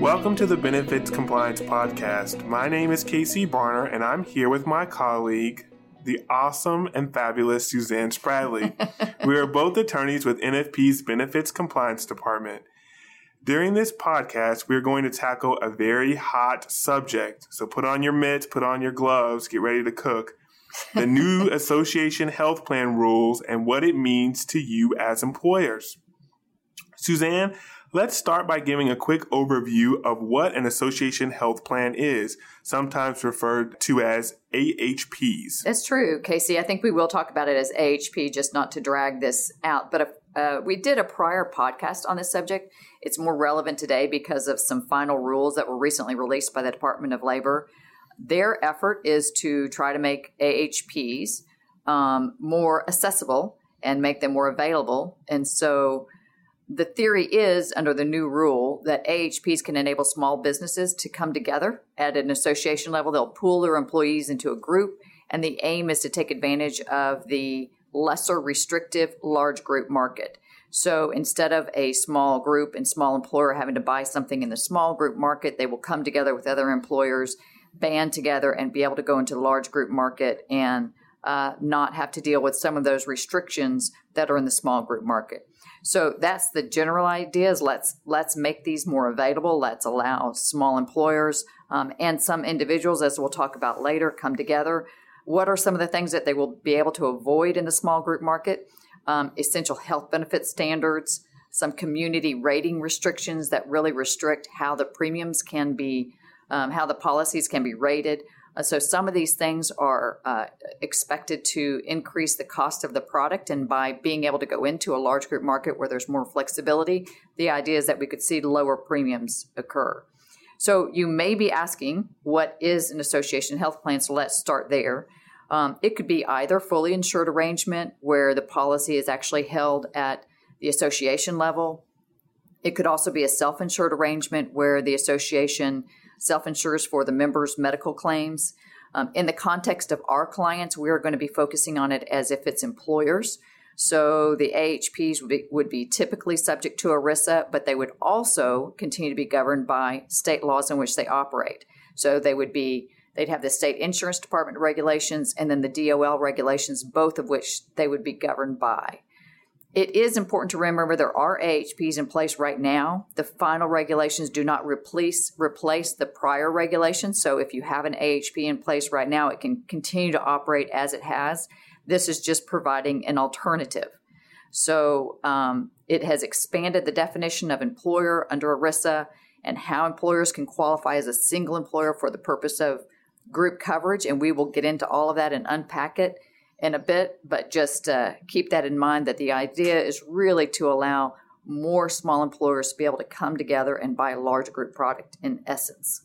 Welcome to the Benefits Compliance Podcast. My name is Casey Barner, and I'm here with my colleague, the awesome and fabulous Suzanne Spradley. we are both attorneys with NFP's Benefits Compliance Department. During this podcast, we're going to tackle a very hot subject. So put on your mitts, put on your gloves, get ready to cook. The new association health plan rules and what it means to you as employers. Suzanne, let's start by giving a quick overview of what an association health plan is, sometimes referred to as AHPs. That's true, Casey. I think we will talk about it as AHP, just not to drag this out. But uh, we did a prior podcast on this subject. It's more relevant today because of some final rules that were recently released by the Department of Labor. Their effort is to try to make AHPs um, more accessible and make them more available. And so the theory is under the new rule that AHPs can enable small businesses to come together at an association level. They'll pool their employees into a group, and the aim is to take advantage of the lesser restrictive large group market. So instead of a small group and small employer having to buy something in the small group market, they will come together with other employers, band together, and be able to go into the large group market and uh, not have to deal with some of those restrictions that are in the small group market. So that's the general idea: is let's let's make these more available. Let's allow small employers um, and some individuals, as we'll talk about later, come together. What are some of the things that they will be able to avoid in the small group market? Um, essential health benefit standards, some community rating restrictions that really restrict how the premiums can be, um, how the policies can be rated. Uh, so some of these things are uh, expected to increase the cost of the product, and by being able to go into a large group market where there's more flexibility, the idea is that we could see lower premiums occur. So you may be asking, what is an association health plan? So let's start there. Um, it could be either fully insured arrangement where the policy is actually held at the association level. It could also be a self insured arrangement where the association self insures for the members' medical claims. Um, in the context of our clients, we are going to be focusing on it as if it's employers. So the AHPs would be, would be, typically subject to ERISA, but they would also continue to be governed by state laws in which they operate. So they would be they'd have the state insurance department regulations and then the DOL regulations, both of which they would be governed by. It is important to remember there are AHPs in place right now. The final regulations do not replace replace the prior regulations. So if you have an AHP in place right now, it can continue to operate as it has. This is just providing an alternative. So um, it has expanded the definition of employer under ERISA and how employers can qualify as a single employer for the purpose of group coverage. And we will get into all of that and unpack it in a bit, but just uh, keep that in mind that the idea is really to allow more small employers to be able to come together and buy a large group product in essence.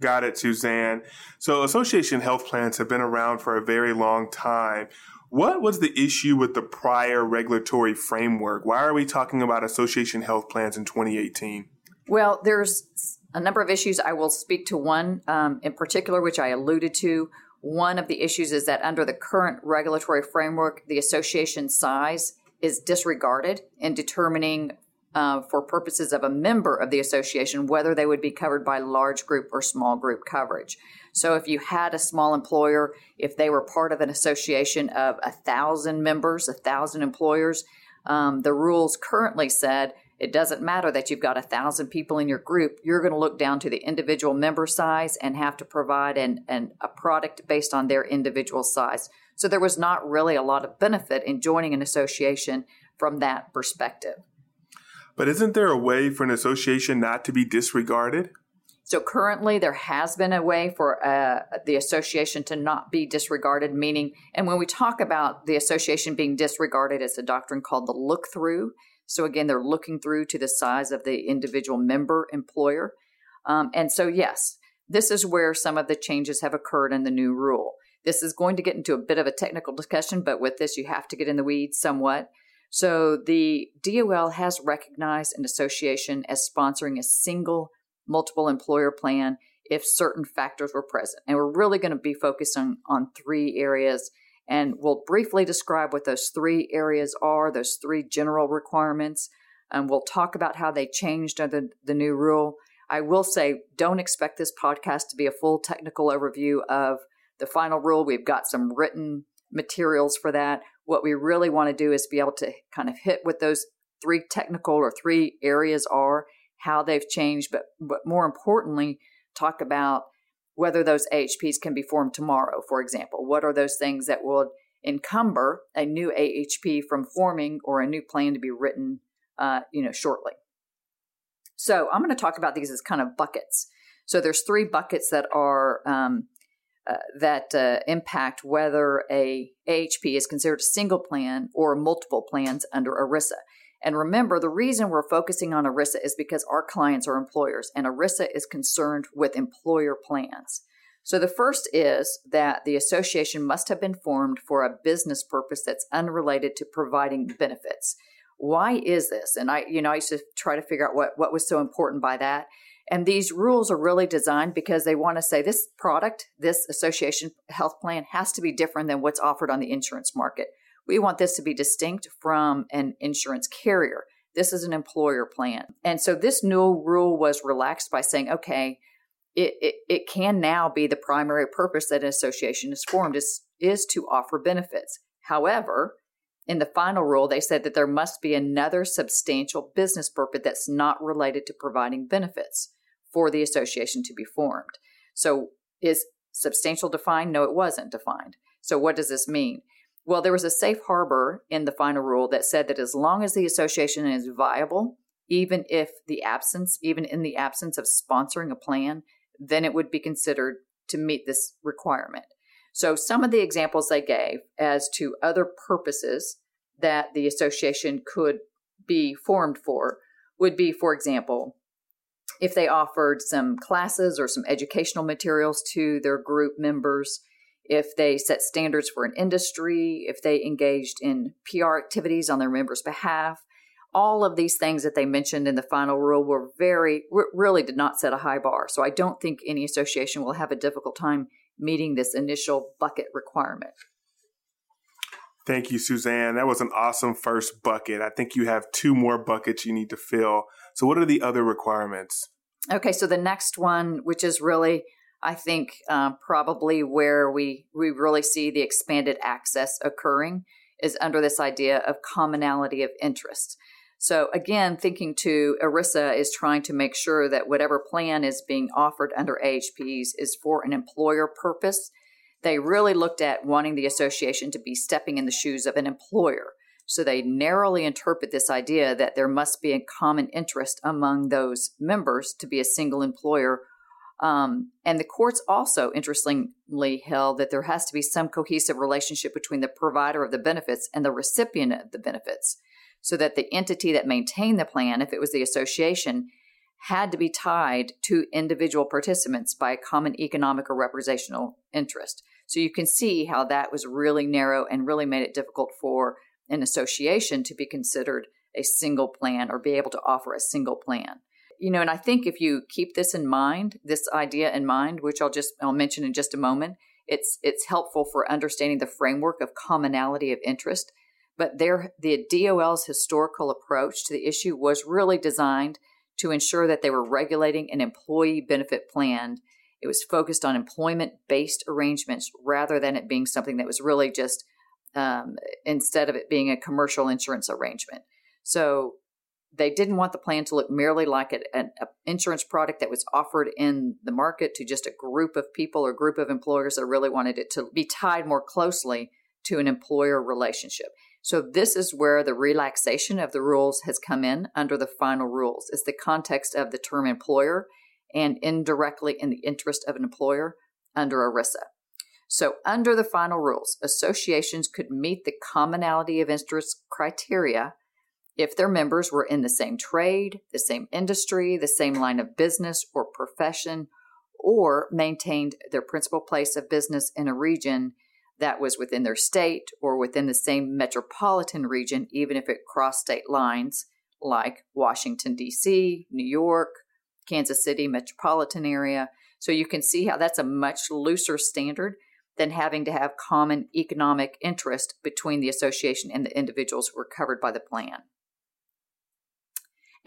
Got it, Suzanne. So, association health plans have been around for a very long time. What was the issue with the prior regulatory framework? Why are we talking about association health plans in 2018? Well, there's a number of issues. I will speak to one um, in particular, which I alluded to. One of the issues is that under the current regulatory framework, the association size is disregarded in determining, uh, for purposes of a member of the association, whether they would be covered by large group or small group coverage. So if you had a small employer, if they were part of an association of a thousand members, a thousand employers, um, the rules currently said it doesn't matter that you've got a thousand people in your group. You're going to look down to the individual member size and have to provide an, an, a product based on their individual size. So there was not really a lot of benefit in joining an association from that perspective. But isn't there a way for an association not to be disregarded? So currently, there has been a way for uh, the association to not be disregarded, meaning, and when we talk about the association being disregarded, it's a doctrine called the look through. So again, they're looking through to the size of the individual member employer. Um, and so, yes, this is where some of the changes have occurred in the new rule. This is going to get into a bit of a technical discussion, but with this, you have to get in the weeds somewhat. So, the DOL has recognized an association as sponsoring a single multiple employer plan if certain factors were present. And we're really going to be focused on, on three areas and we'll briefly describe what those three areas are, those three general requirements. And we'll talk about how they changed under the new rule. I will say, don't expect this podcast to be a full technical overview of the final rule. We've got some written materials for that. What we really want to do is be able to kind of hit what those three technical or three areas are, how they've changed, but, but more importantly, talk about whether those AHPs can be formed tomorrow, for example. What are those things that would encumber a new AHP from forming or a new plan to be written, uh, you know, shortly? So I'm going to talk about these as kind of buckets. So there's three buckets that are um, uh, that uh, impact whether a AHP is considered a single plan or multiple plans under ERISA. And remember, the reason we're focusing on ERISA is because our clients are employers, and ERISA is concerned with employer plans. So the first is that the association must have been formed for a business purpose that's unrelated to providing benefits. Why is this? And I, you know, I used to try to figure out what, what was so important by that. And these rules are really designed because they want to say this product, this association health plan has to be different than what's offered on the insurance market. We want this to be distinct from an insurance carrier. This is an employer plan. And so this new rule was relaxed by saying, okay, it, it, it can now be the primary purpose that an association is formed is, is to offer benefits. However, in the final rule, they said that there must be another substantial business purpose that's not related to providing benefits for the association to be formed. So, is substantial defined? No, it wasn't defined. So, what does this mean? Well, there was a safe harbor in the final rule that said that as long as the association is viable, even if the absence, even in the absence of sponsoring a plan, then it would be considered to meet this requirement. So, some of the examples they gave as to other purposes that the association could be formed for would be, for example, if they offered some classes or some educational materials to their group members, if they set standards for an industry, if they engaged in PR activities on their members' behalf. All of these things that they mentioned in the final rule were very, really did not set a high bar. So I don't think any association will have a difficult time meeting this initial bucket requirement. Thank you, Suzanne. That was an awesome first bucket. I think you have two more buckets you need to fill. So, what are the other requirements? Okay, so the next one, which is really I think uh, probably where we we really see the expanded access occurring is under this idea of commonality of interest. So again, thinking to ERISA is trying to make sure that whatever plan is being offered under AHPs is for an employer purpose. They really looked at wanting the association to be stepping in the shoes of an employer. So they narrowly interpret this idea that there must be a common interest among those members to be a single employer um, and the courts also, interestingly, held that there has to be some cohesive relationship between the provider of the benefits and the recipient of the benefits, so that the entity that maintained the plan, if it was the association, had to be tied to individual participants by a common economic or representational interest. So you can see how that was really narrow and really made it difficult for an association to be considered a single plan or be able to offer a single plan you know, and I think if you keep this in mind, this idea in mind, which I'll just I'll mention in just a moment, it's it's helpful for understanding the framework of commonality of interest. But there, the DOL's historical approach to the issue was really designed to ensure that they were regulating an employee benefit plan. It was focused on employment based arrangements rather than it being something that was really just um, instead of it being a commercial insurance arrangement. So they didn't want the plan to look merely like an, insurance product that was offered in the market to just a group of people or group of employers that really wanted it to be tied more closely to an employer relationship. So this is where the relaxation of the rules has come in under the final rules. It's the context of the term employer and indirectly in the interest of an employer under ERISA. So under the final rules, associations could meet the commonality of interest criteria if their members were in the same trade, the same industry, the same line of business or profession, or maintained their principal place of business in a region that was within their state or within the same metropolitan region, even if it crossed state lines, like Washington, D.C., New York, Kansas City metropolitan area. So you can see how that's a much looser standard than having to have common economic interest between the association and the individuals who are covered by the plan.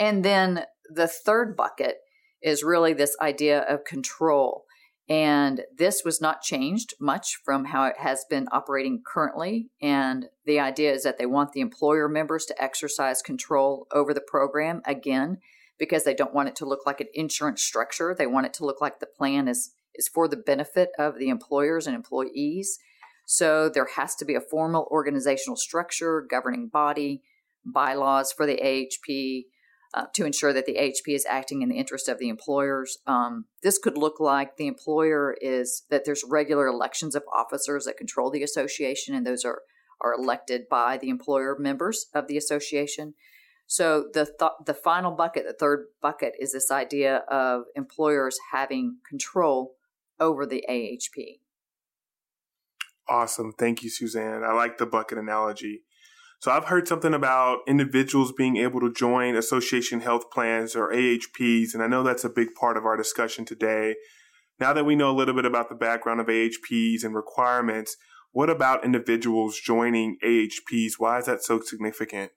And then the third bucket is really this idea of control. And this was not changed much from how it has been operating currently. And the idea is that they want the employer members to exercise control over the program again, because they don't want it to look like an insurance structure. They want it to look like the plan is, is for the benefit of the employers and employees. So there has to be a formal organizational structure, governing body, bylaws for the AHP, uh, to ensure that the AHP is acting in the interest of the employers. Um, this could look like the employer is that there's regular elections of officers that control the association, and those are are elected by the employer members of the association. So the th- the final bucket, the third bucket, is this idea of employers having control over the AHP. Awesome, thank you, Suzanne. I like the bucket analogy. So I've heard something about individuals being able to join association health plans or AHPs, and I know that's a big part of our discussion today. Now that we know a little bit about the background of AHPs and requirements, what about individuals joining AHPs? Why is that so significant?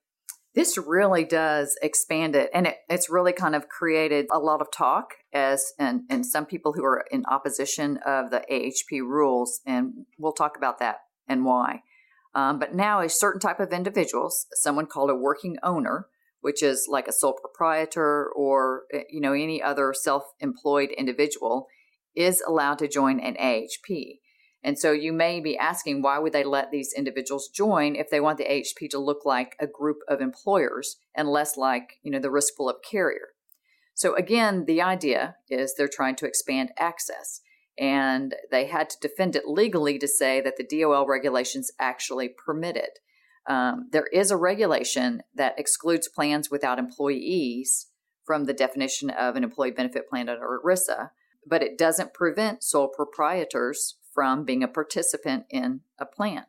This really does expand it, and it, it's really kind of created a lot of talk as and and some people who are in opposition of the AHP rules, and we'll talk about that and why. Um, but now a certain type of individuals, someone called a working owner, which is like a sole proprietor or eh, you know any other self-employed individual, is allowed to join an AHP. And so you may be asking why would they let these individuals join if they want the AHP to look like a group of employers and less like, you know, the risk pool of carrier. So again, the idea is they're trying to expand access and they had to defend it legally to say that the DOL regulations actually permit it. Um, there is a regulation that excludes plans without employees from the definition of an employee benefit plan under ERISA, but it doesn't prevent sole proprietors from being a participant in a plan.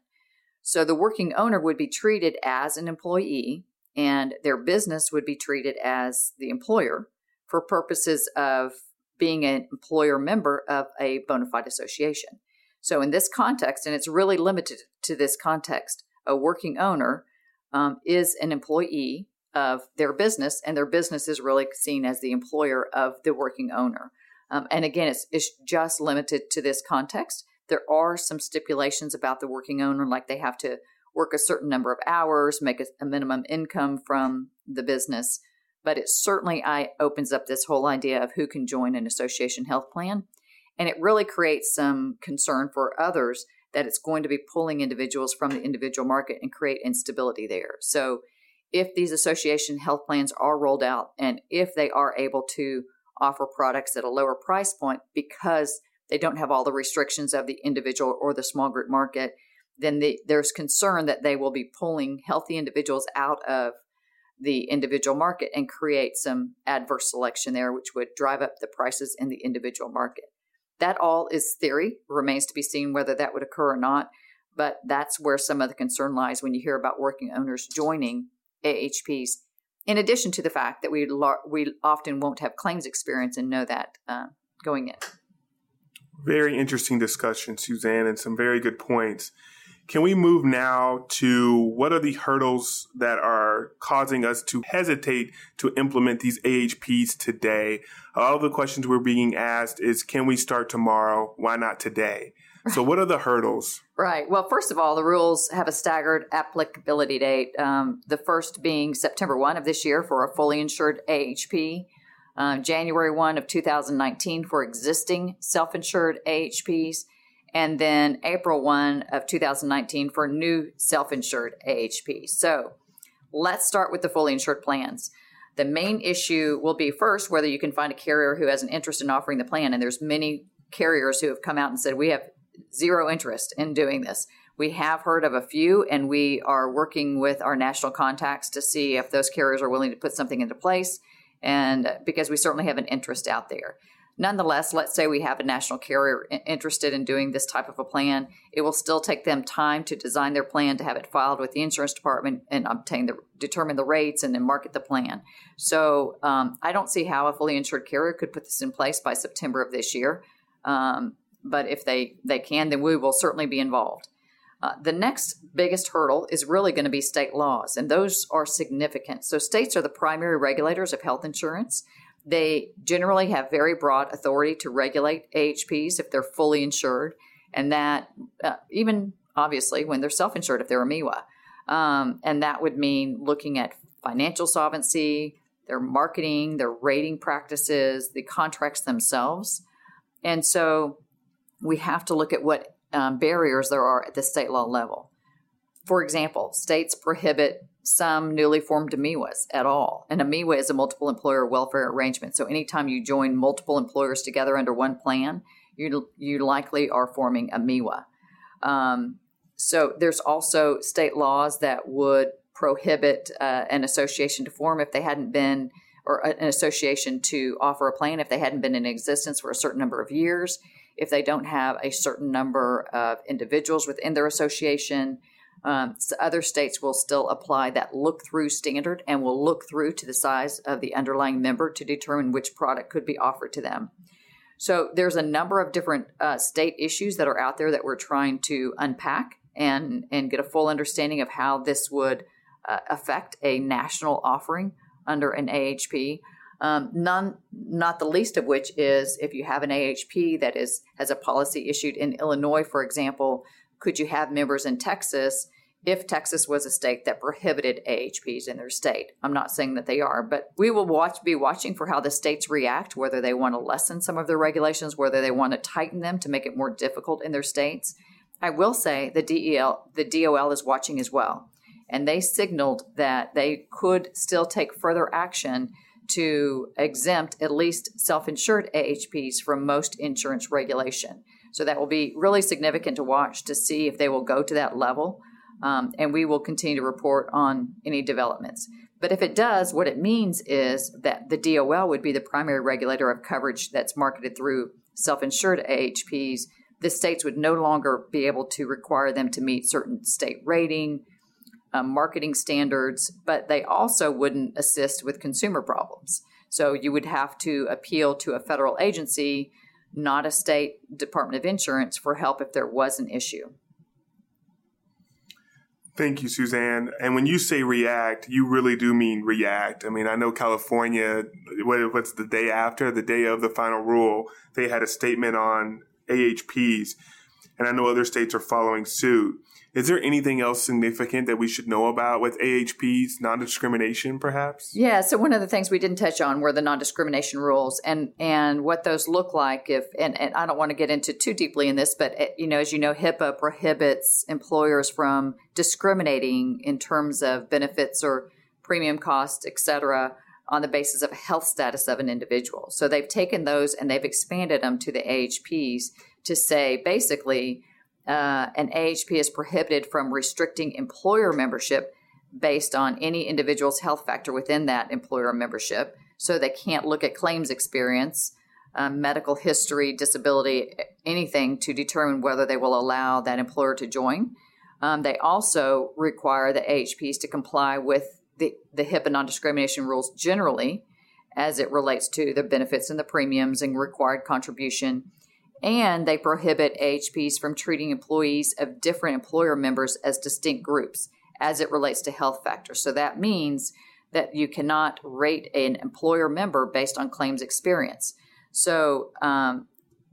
So the working owner would be treated as an employee, and their business would be treated as the employer for purposes of being an employer member of a bona fide association. So, in this context, and it's really limited to this context, a working owner um, is an employee of their business, and their business is really seen as the employer of the working owner. Um, and again, it's, it's just limited to this context. There are some stipulations about the working owner, like they have to work a certain number of hours, make a, a minimum income from the business, but it certainly I, opens up this whole idea of who can join an association health plan. And it really creates some concern for others that it's going to be pulling individuals from the individual market and create instability there. So, if these association health plans are rolled out and if they are able to offer products at a lower price point because they don't have all the restrictions of the individual or the small group market, then the, there's concern that they will be pulling healthy individuals out of the individual market and create some adverse selection there, which would drive up the prices in the individual market. That all is theory, remains to be seen whether that would occur or not. But that's where some of the concern lies when you hear about working owners joining AHPs. In addition to the fact that we we often won't have claims experience and know that uh, going in. Very interesting discussion, Suzanne, and some very good points. Can we move now to what are the hurdles that are causing us to hesitate to implement these AHPs today? All the questions we're being asked is can we start tomorrow? Why not today? So, what are the hurdles? Right. Well, first of all, the rules have a staggered applicability date. Um, the first being September 1 of this year for a fully insured AHP, uh, January 1 of 2019 for existing self insured AHPs, and then April 1 of 2019 for new self insured AHP. So let's start with the fully insured plans. The main issue will be first whether you can find a carrier who has an interest in offering the plan. And there's many carriers who have come out and said, we have zero interest in doing this. We have heard of a few, and we are working with our national contacts to see if those carriers are willing to put something into place. And because we certainly have an interest out there. Nonetheless, let's say we have a national carrier interested in doing this type of a plan. It will still take them time to design their plan, to have it filed with the insurance department, and obtain the determine the rates and then market the plan. So um, I don't see how a fully insured carrier could put this in place by September of this year. Um, but if they they can, then we will certainly be involved. Uh, the next biggest hurdle is really going to be state laws, and those are significant. So states are the primary regulators of health insurance. They generally have very broad authority to regulate AHPs if they're fully insured, and that uh, even obviously when they're self insured, if they're a MEWA. Um, and that would mean looking at financial solvency, their marketing, their rating practices, the contracts themselves. And so we have to look at what um, barriers there are at the state law level. For example, states prohibit some newly formed MEWAs at all. And a MEWA is a multiple employer welfare arrangement. So anytime you join multiple employers together under one plan, you, you likely are forming a MEWA. Um, so there's also state laws that would prohibit uh, an association to form if they hadn't been, or an association to offer a plan if they hadn't been in existence for a certain number of years, if they don't have a certain number of individuals within their association. Um, so other states will still apply that look through standard and will look through to the size of the underlying member to determine which product could be offered to them. So there's a number of different uh, state issues that are out there that we're trying to unpack and and get a full understanding of how this would uh, affect a national offering under an AHP. Um, none, not the least of which is if you have an AHP that is has a policy issued in Illinois, for example, could you have members in Texas if Texas was a state that prohibited AHPs in their state? I'm not saying that they are, but we will watch be watching for how the states react, whether they want to lessen some of their regulations, whether they want to tighten them to make it more difficult in their states. I will say the DEL, the DOL is watching as well, and they signaled that they could still take further action to exempt at least self-insured AHPs from most insurance regulation. So that will be really significant to watch to see if they will go to that level, um, and we will continue to report on any developments. But if it does, what it means is that the DOL would be the primary regulator of coverage that's marketed through self-insured AHPs the states would no longer be able to require them to meet certain state rating, um, marketing standards, but they also wouldn't assist with consumer problems. So you would have to appeal to a federal agency, not a state Department of Insurance, for help if there was an issue. Thank you, Suzanne. And when you say react, you really do mean react. I mean, I know California, what, what's the day after, the day of the final rule, they had a statement on AHPs, and I know other states are following suit. Is there anything else significant that we should know about with AHPs, non discrimination, perhaps? Yeah. So one of the things we didn't touch on were the non discrimination rules and and what those look like. If and, and I don't want to get into too deeply in this, but eh, you know, as you know, HIPAA prohibits employers from discriminating in terms of benefits or premium costs, et cetera, on the basis of health status of an individual. So they've taken those and they've expanded them to the AHPs to say basically uh, an AHP is prohibited from restricting employer membership based on any individual's health factor within that employer membership. So they can't look at claims experience, um, medical history, disability, anything to determine whether they will allow that employer to join. Um, they also require the AHPs to comply with the, the HIPAA non discrimination rules generally as it relates to the benefits and the premiums and required contribution. And they prohibit AHPs from treating employees of different employer members as distinct groups as it relates to health factors. So that means that you cannot rate an employer member based on claims experience. So um,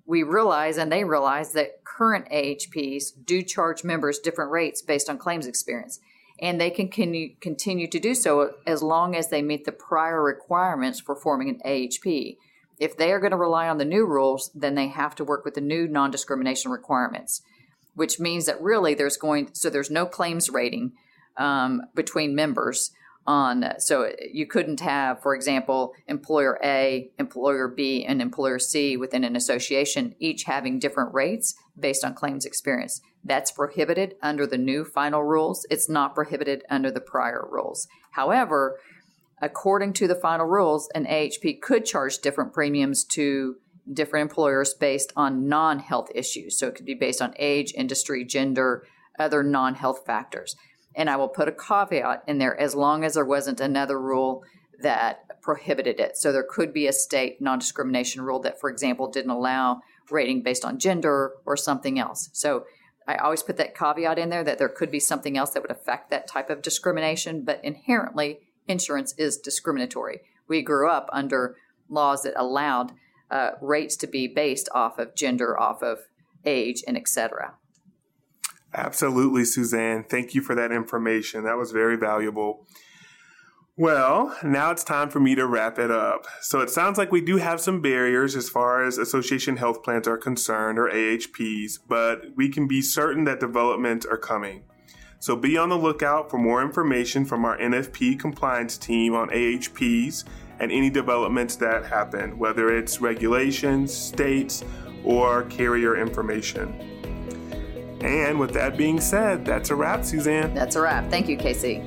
we realize, and they realize, that current AHPs do charge members different rates based on claims experience and they can continue to do so as long as they meet the prior requirements for forming an AHP. If they are going to rely on the new rules, then they have to work with the new non discrimination requirements, which means that really there's going so there's no claims rating um, between members on so you couldn't have for example employer a employer b and employer c within an association each having different rates based on claims experience. That's prohibited under the new final rules. It's not prohibited under the prior rules. However according to the final rules an ahp could charge different premiums to different employers based on non-health issues so it could be based on age industry gender other non-health factors and I will put a caveat in there as long as there wasn't another rule that prohibited it. So there could be a state non discrimination rule that, for example, didn't allow rating based on gender or something else. So I always put that caveat in there that there could be something else that would affect that type of discrimination, but inherently, insurance is discriminatory. We grew up under laws that allowed uh, rates to be based off of gender, off of age, and etc. Absolutely, Suzanne. Thank you for that information. That was very valuable. Well, now it's time for me to wrap it up. So it sounds like we do have some barriers as far as association health plans are concerned or AHPs, but we can be certain that developments are coming. So be on the lookout for more information from our NFP compliance team on AHPs and any developments that happen, whether it's regulations, states, or carrier information. And with that being said, that's a wrap, Suzanne. That's a wrap. Thank you, Casey.